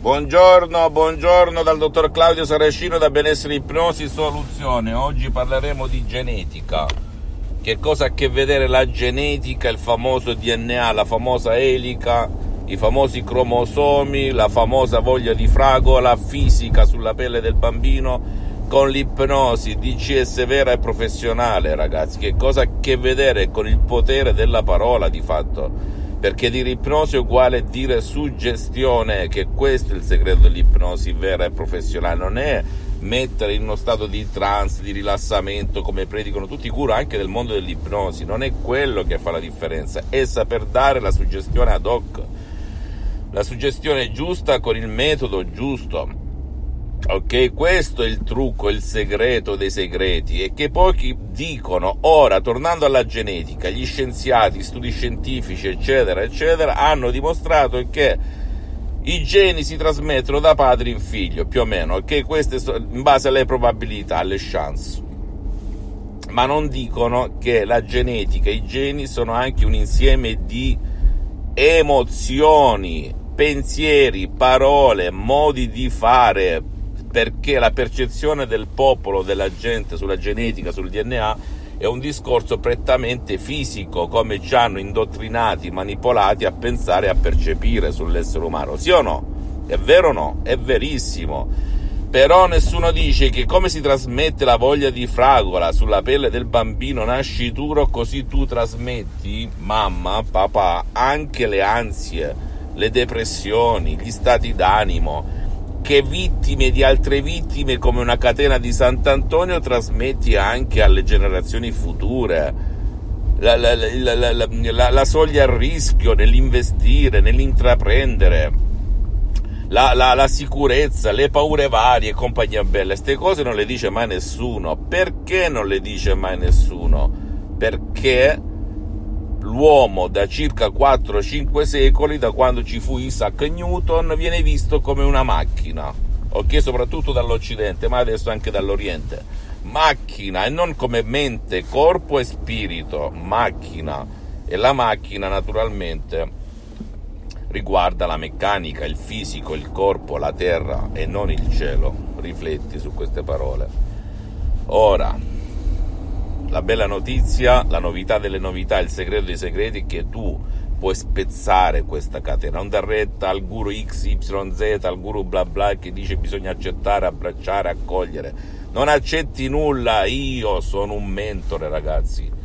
Buongiorno, buongiorno dal dottor Claudio Saracino da Benessere Ipnosi Soluzione. Oggi parleremo di genetica. Che cosa ha a che vedere la genetica, il famoso DNA, la famosa elica, i famosi cromosomi, la famosa voglia di fragola fisica sulla pelle del bambino con l'ipnosi DCS vera e professionale, ragazzi. Che cosa ha a che vedere con il potere della parola di fatto? Perché dire ipnosi è uguale a dire suggestione, che questo è il segreto dell'ipnosi vera e professionale, non è mettere in uno stato di trance, di rilassamento, come predicano tutti i guru anche del mondo dell'ipnosi, non è quello che fa la differenza, è saper dare la suggestione ad hoc, la suggestione giusta con il metodo giusto. Ok, questo è il trucco, il segreto dei segreti e che pochi dicono. Ora, tornando alla genetica, gli scienziati, studi scientifici, eccetera, eccetera, hanno dimostrato che i geni si trasmettono da padre in figlio, più o meno, ok? Queste sono in base alle probabilità, alle chance. Ma non dicono che la genetica, i geni sono anche un insieme di emozioni, pensieri, parole, modi di fare, perché la percezione del popolo, della gente sulla genetica, sul DNA è un discorso prettamente fisico, come ci hanno indottrinati, manipolati a pensare e a percepire sull'essere umano. Sì o no? È vero o no? È verissimo. Però nessuno dice che come si trasmette la voglia di fragola sulla pelle del bambino nascituro, così tu trasmetti, mamma, papà, anche le ansie, le depressioni, gli stati d'animo, che vittime di altre vittime come una catena di Sant'Antonio trasmetti anche alle generazioni future. La, la, la, la soglia al rischio nell'investire, nell'intraprendere, la, sicurezza, le paure varie, compagnia bella, queste cose non le dice mai nessuno. Perché non le dice mai nessuno? Perché l'uomo da circa 4-5 secoli, da quando ci fu Isaac Newton, viene visto come una macchina, ok? Soprattutto dall'Occidente, ma adesso anche dall'Oriente. Macchina e non come mente, corpo e spirito, macchina. E la macchina naturalmente riguarda la meccanica, il fisico, il corpo, la terra e non il cielo. Rifletti su queste parole. Ora, la bella notizia, la novità delle novità, il segreto dei segreti è che tu puoi spezzare questa catena, non dar retta al guru XYZ, al guru bla bla che dice bisogna accettare, abbracciare, accogliere. Non accetti nulla, io sono un mentore ragazzi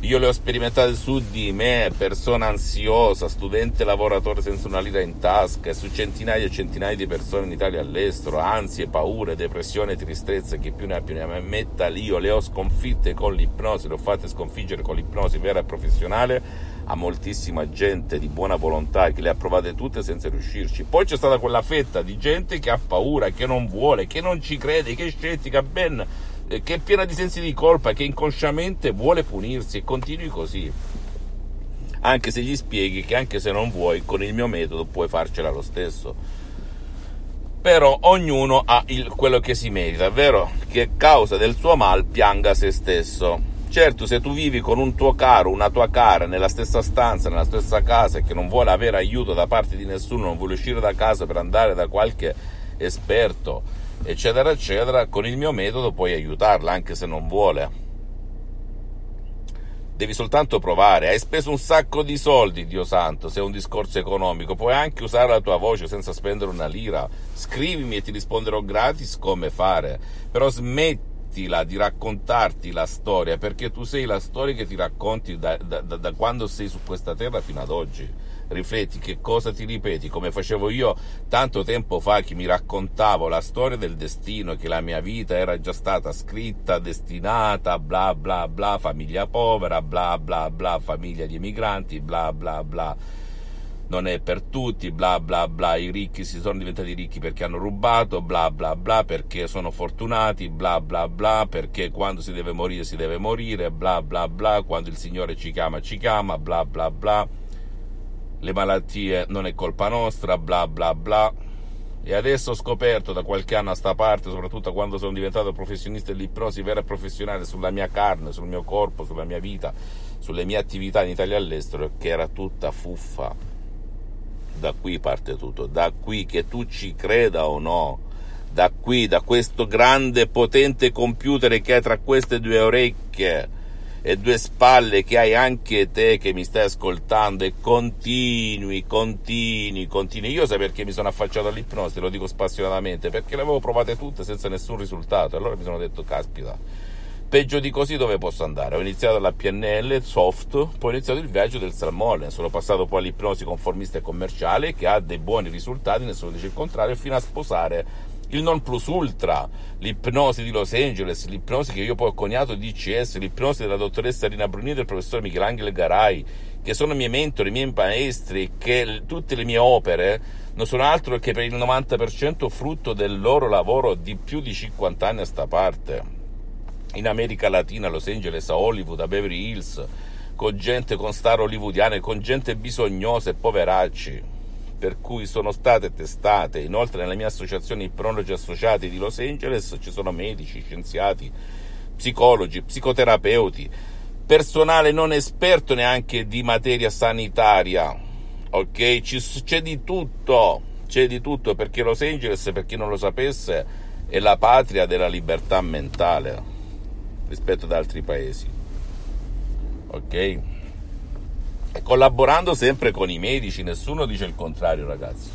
io le ho sperimentate su di me, persona ansiosa, studente lavoratore senza una lira in tasca, e su centinaia e centinaia di persone in Italia e all'estero, ansie, paure, depressione, tristezza, che più ne ha più ne ha, metta lì, io le ho sconfitte con l'ipnosi, le ho fatte sconfiggere con l'ipnosi vera e professionale a moltissima gente di buona volontà che le ha provate tutte senza riuscirci. Poi c'è stata quella fetta di gente che ha paura, che non vuole, che non ci crede, che è scettica, ben che è piena di sensi di colpa, che inconsciamente vuole punirsi e continui così. Anche se gli spieghi che anche se non vuoi, con il mio metodo puoi farcela lo stesso. Però ognuno ha il, quello che si merita, vero? Che causa del suo mal pianga se stesso. Certo, se tu vivi con un tuo caro, una tua cara, nella stessa stanza, nella stessa casa e che non vuole avere aiuto da parte di nessuno, non vuole uscire da casa per andare da qualche esperto, eccetera, eccetera, con il mio metodo puoi aiutarla anche se non vuole. Devi soltanto provare. Hai speso un sacco di soldi, Dio santo, se è un discorso economico. Puoi anche usare la tua voce senza spendere una lira. Scrivimi e ti risponderò gratis come fare. Però smettila di raccontarti la storia, perché tu sei la storia che ti racconti da, da, da quando sei su questa terra fino ad oggi rifletti che cosa ti ripeti, come facevo io tanto tempo fa che mi raccontavo la storia del destino, che la mia vita era già stata scritta, destinata, bla bla bla, famiglia povera, bla bla bla, famiglia di emigranti, bla bla bla. non è per tutti, bla bla bla, i ricchi si sono diventati ricchi perché hanno rubato, bla bla bla, perché sono fortunati, bla bla bla, perché quando si deve morire si deve morire, bla bla bla, quando il Signore ci chiama ci chiama, bla bla bla, le malattie non è colpa nostra, bla bla bla. E adesso ho scoperto da qualche anno a sta parte, soprattutto quando sono diventato professionista dell'ipnosi vera e professionale sulla mia carne, sul mio corpo, sulla mia vita, sulle mie attività in Italia e all'estero, che era tutta fuffa da qui parte tutto, da qui che tu ci creda o no, da qui, da questo grande potente computer che hai tra queste due orecchie e due spalle che hai anche te che mi stai ascoltando e continui, continui, continui. Io sai perché mi sono affacciato all'ipnosi, lo dico spassionatamente, perché le avevo provate tutte senza nessun risultato. Allora mi sono detto, caspita, Peggio di così dove posso andare? Ho iniziato la PNL soft, poi ho iniziato il viaggio del salmone, sono passato poi all'ipnosi conformista e commerciale che ha dei buoni risultati, nessuno dice il contrario, fino a sposare il non plus ultra, l'ipnosi di Los Angeles, l'ipnosi che io poi ho coniato di ICS, l'ipnosi della dottoressa Rina Bruni e del professore Michelangelo Garai, che sono miei mentori, miei maestri, che tutte le mie opere non sono altro che per il 90% frutto del loro lavoro di più di 50 anni a sta parte. In America Latina, a Los Angeles, a Hollywood, a Beverly Hills, con gente, con star hollywoodiane, con gente bisognosa e poveracci, per cui sono state testate. Inoltre nella mia associazione Ipnologi Associati di Los Angeles ci sono medici, scienziati, psicologi, psicoterapeuti, personale non esperto neanche di materia sanitaria, ok? Ci, c'è di tutto, c'è di tutto, perché Los Angeles, per chi non lo sapesse, è la patria della libertà mentale rispetto ad altri paesi. Ok? Collaborando sempre con i medici, nessuno dice il contrario, ragazzi.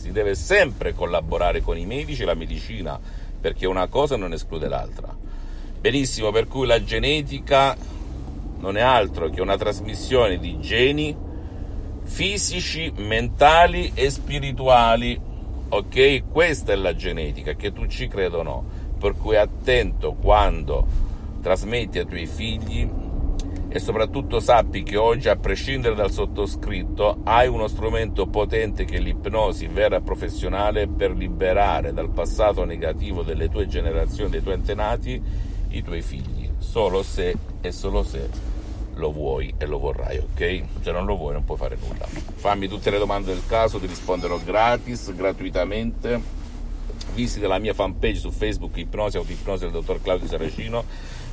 Si deve sempre collaborare con i medici e la medicina, perché una cosa non esclude l'altra. Benissimo, per cui la genetica non è altro che una trasmissione di geni fisici, mentali e spirituali. Ok? Questa è la genetica, che tu ci creda o no. Per cui attento quando trasmetti ai tuoi figli e soprattutto sappi che oggi, a prescindere dal sottoscritto, hai uno strumento potente che è l'ipnosi vera e professionale per liberare dal passato negativo delle tue generazioni, dei tuoi antenati, i tuoi figli, solo se e solo se lo vuoi e lo vorrai, ok? Se non lo vuoi non puoi fare nulla. Fammi tutte le domande del caso, ti risponderò gratis, gratuitamente. Visita la mia fanpage su Facebook Ipnosi Autoipnosi del dottor Claudio Saracino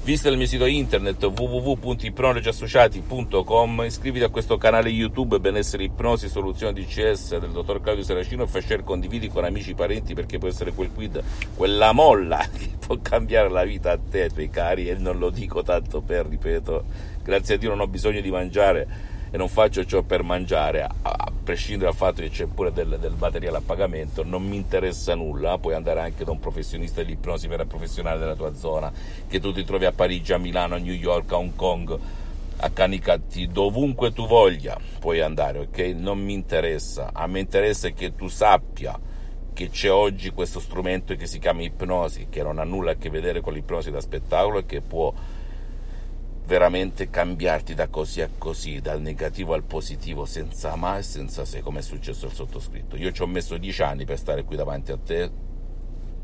Visita il mio sito internet www.ipnologiassociati.com, iscriviti a questo canale YouTube Benessere Ipnosi Soluzione DCS del dottor Claudio Seracino e fai share condividi con amici e parenti perché può essere quel quid, quella molla che può cambiare la vita a te, ai tuoi cari e non lo dico tanto per, ripeto, grazie a Dio non ho bisogno di mangiare e non faccio ciò per mangiare, prescindere dal fatto che c'è pure del, del, materiale a pagamento, non mi interessa nulla, puoi andare anche da un professionista di ipnosi vera professionale della tua zona, che tu ti trovi a Parigi, a Milano, a New York, a Hong Kong, a Canicatti, dovunque tu voglia puoi andare, ok? Non mi interessa, a me interessa che tu sappia che c'è oggi questo strumento che si chiama ipnosi, che non ha nulla a che vedere con l'ipnosi da spettacolo e che può veramente cambiarti da così a così, dal negativo al positivo, senza ma e senza se, come è successo al sottoscritto. Io ci ho messo dieci anni per stare qui davanti a te,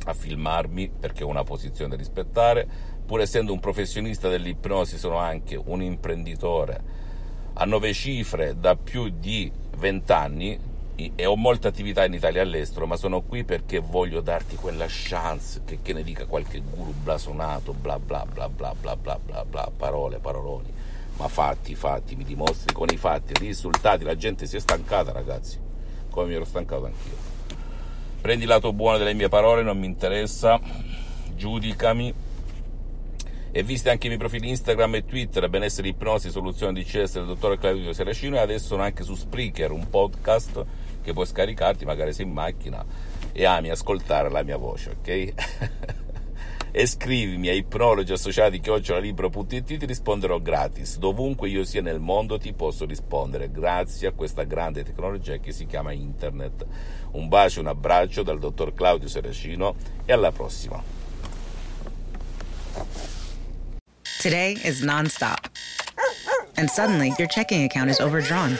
a filmarmi, perché ho una posizione da rispettare, pur essendo un professionista dell'ipnosi sono anche un imprenditore a nove cifre da più di vent'anni, e ho molta attività in Italia e all'estero, ma sono qui perché voglio darti quella chance che, che ne dica qualche guru blasonato, bla bla bla bla bla bla bla bla, parole, paroloni, ma fatti, fatti, mi dimostri con i fatti, i risultati, la gente si è stancata ragazzi, come mi ero stancato anch'io. Prendi il lato buono delle mie parole, non mi interessa, giudicami, e visti anche i miei profili Instagram e Twitter, benessere ipnosi, soluzione DCS del dottor Claudio Seracino e adesso sono anche su Spreaker, un podcast che puoi scaricarti magari sei in macchina e ami ascoltare la mia voce, ok? e scrivimi a ipnologi associati chiocciolalibro.it ti risponderò gratis. Dovunque io sia nel mondo ti posso rispondere grazie a questa grande tecnologia che si chiama internet. Un bacio un abbraccio dal dottor Claudio Seracino e alla prossima. Today is non-stop. And suddenly your checking account is overdrawn